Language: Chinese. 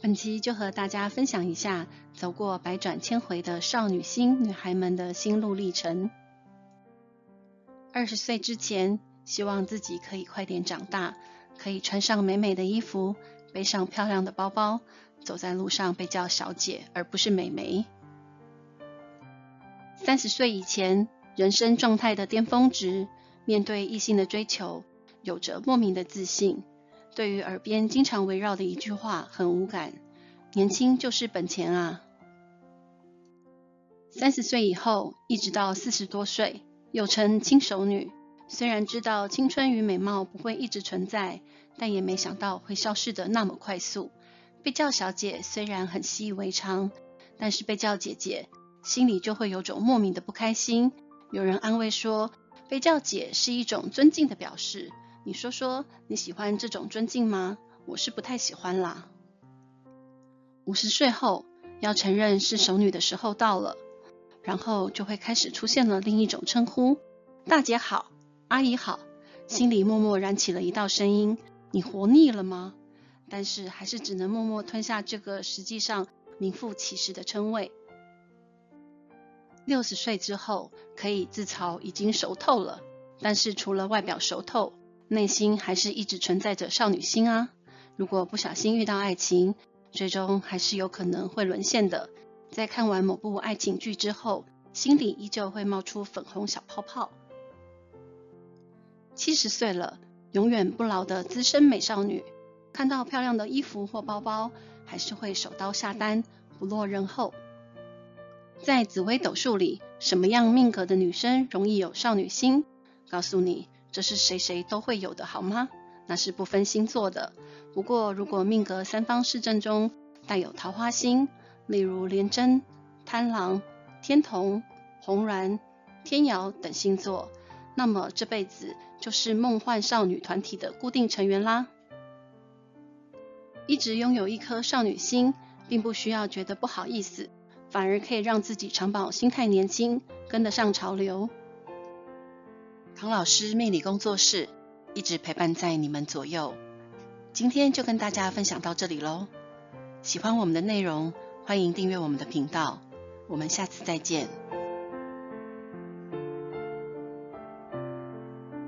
本期就和大家分享一下走过百转千回的少女心女孩们的心路历程。二十岁之前，希望自己可以快点长大，可以穿上美美的衣服，背上漂亮的包包，走在路上被叫小姐而不是美眉。三十岁以前，人生状态的巅峰值，面对异性的追求，有着莫名的自信。对于耳边经常围绕的一句话很无感，年轻就是本钱啊。三十岁以后，一直到四十多岁，又称轻熟女。虽然知道青春与美貌不会一直存在，但也没想到会消失得那么快速。被叫小姐虽然很习以为常，但是被叫姐姐，心里就会有种莫名的不开心。有人安慰说，被叫姐是一种尊敬的表示。你说说，你喜欢这种尊敬吗？我是不太喜欢啦。五十岁后，要承认是熟女的时候到了，然后就会开始出现了另一种称呼：大姐好，阿姨好。心里默默燃起了一道声音：你活腻了吗？但是还是只能默默吞下这个实际上名副其实的称谓。六十岁之后，可以自嘲已经熟透了，但是除了外表熟透。内心还是一直存在着少女心啊！如果不小心遇到爱情，最终还是有可能会沦陷的。在看完某部爱情剧之后，心里依旧会冒出粉红小泡泡。七十岁了，永远不老的资深美少女，看到漂亮的衣服或包包，还是会手刀下单，不落人后。在紫微斗数里，什么样命格的女生容易有少女心？告诉你。这是谁谁都会有的，好吗？那是不分星座的。不过，如果命格三方四正中带有桃花星，例如廉贞、贪狼、天同、红鸾、天姚等星座，那么这辈子就是梦幻少女团体的固定成员啦。一直拥有一颗少女心，并不需要觉得不好意思，反而可以让自己常保心态年轻，跟得上潮流。唐老师命理工作室一直陪伴在你们左右，今天就跟大家分享到这里喽。喜欢我们的内容，欢迎订阅我们的频道。我们下次再见。